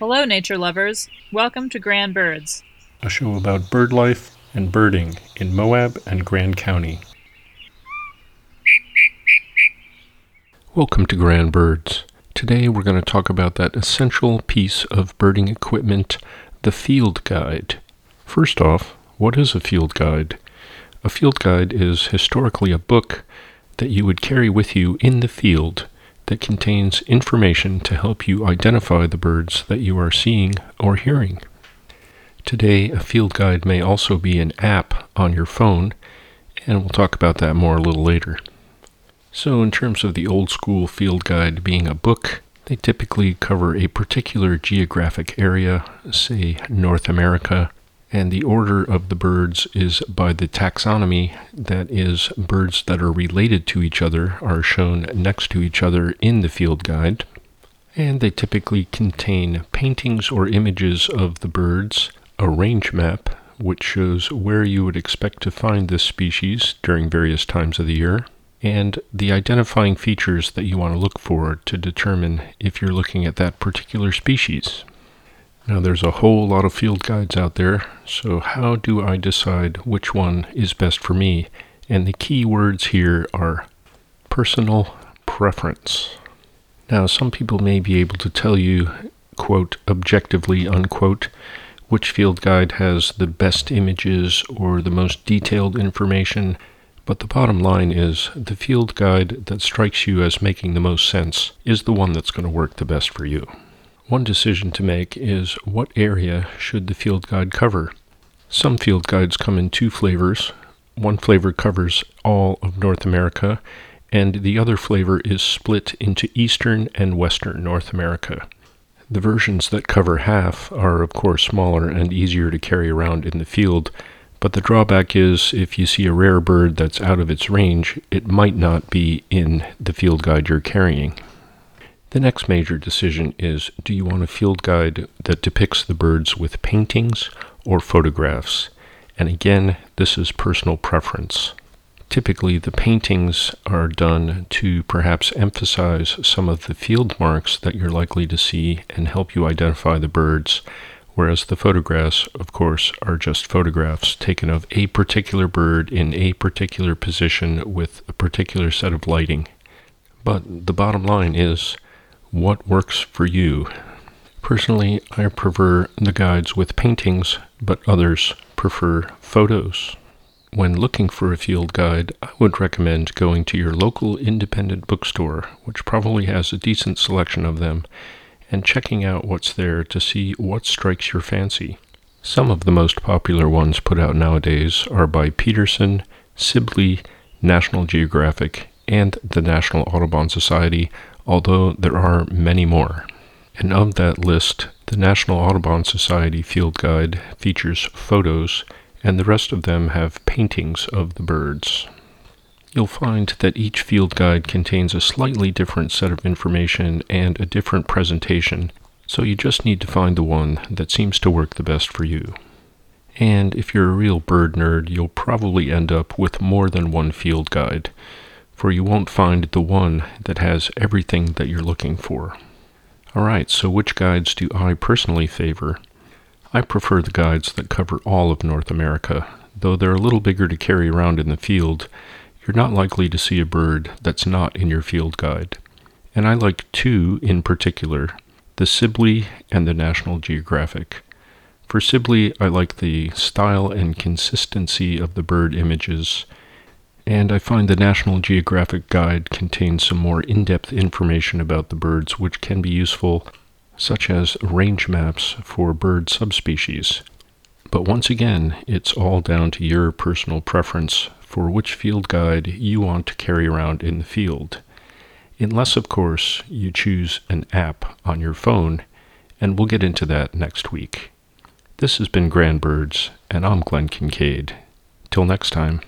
Hello, nature lovers. Welcome to Grand Birds, a show about bird life and birding in Moab and Grand County. Welcome to Grand Birds. Today we're going to talk about that essential piece of birding equipment, the field guide. First off, what is a field guide? A field guide is historically a book that you would carry with you in the field that contains information to help you identify the birds that you are seeing or hearing. Today, a field guide may also be an app on your phone, and we'll talk about that more a little later. So, in terms of the old school field guide being a book, they typically cover a particular geographic area, say North America, and the order of the birds is by the taxonomy that is birds that are related to each other are shown next to each other in the field guide. And they typically contain paintings or images of the birds a range map which shows where you would expect to find this species during various times of the year and the identifying features that you want to look for to determine if you're looking at that particular species now, there's a whole lot of field guides out there, so how do I decide which one is best for me? And the key words here are personal preference. Now, some people may be able to tell you, quote, objectively, unquote, which field guide has the best images or the most detailed information, but the bottom line is the field guide that strikes you as making the most sense is the one that's going to work the best for you. One decision to make is what area should the field guide cover? Some field guides come in two flavors. One flavor covers all of North America, and the other flavor is split into Eastern and Western North America. The versions that cover half are, of course, smaller and easier to carry around in the field, but the drawback is if you see a rare bird that's out of its range, it might not be in the field guide you're carrying. The next major decision is do you want a field guide that depicts the birds with paintings or photographs? And again, this is personal preference. Typically, the paintings are done to perhaps emphasize some of the field marks that you're likely to see and help you identify the birds, whereas the photographs, of course, are just photographs taken of a particular bird in a particular position with a particular set of lighting. But the bottom line is what works for you. Personally, I prefer the guides with paintings, but others prefer photos. When looking for a field guide, I would recommend going to your local independent bookstore, which probably has a decent selection of them, and checking out what's there to see what strikes your fancy. Some of the most popular ones put out nowadays are by Peterson, Sibley, National Geographic, and the National Audubon Society, although there are many more. And of that list, the National Audubon Society Field Guide features photos, and the rest of them have paintings of the birds. You'll find that each field guide contains a slightly different set of information and a different presentation, so you just need to find the one that seems to work the best for you. And if you're a real bird nerd, you'll probably end up with more than one field guide for you won't find the one that has everything that you're looking for. Alright, so which guides do I personally favor? I prefer the guides that cover all of North America. Though they're a little bigger to carry around in the field, you're not likely to see a bird that's not in your field guide. And I like two in particular the Sibley and the National Geographic. For Sibley, I like the style and consistency of the bird images and I find the National Geographic Guide contains some more in depth information about the birds which can be useful, such as range maps for bird subspecies. But once again, it's all down to your personal preference for which field guide you want to carry around in the field. Unless, of course, you choose an app on your phone, and we'll get into that next week. This has been Grand Birds, and I'm Glenn Kincaid. Till next time.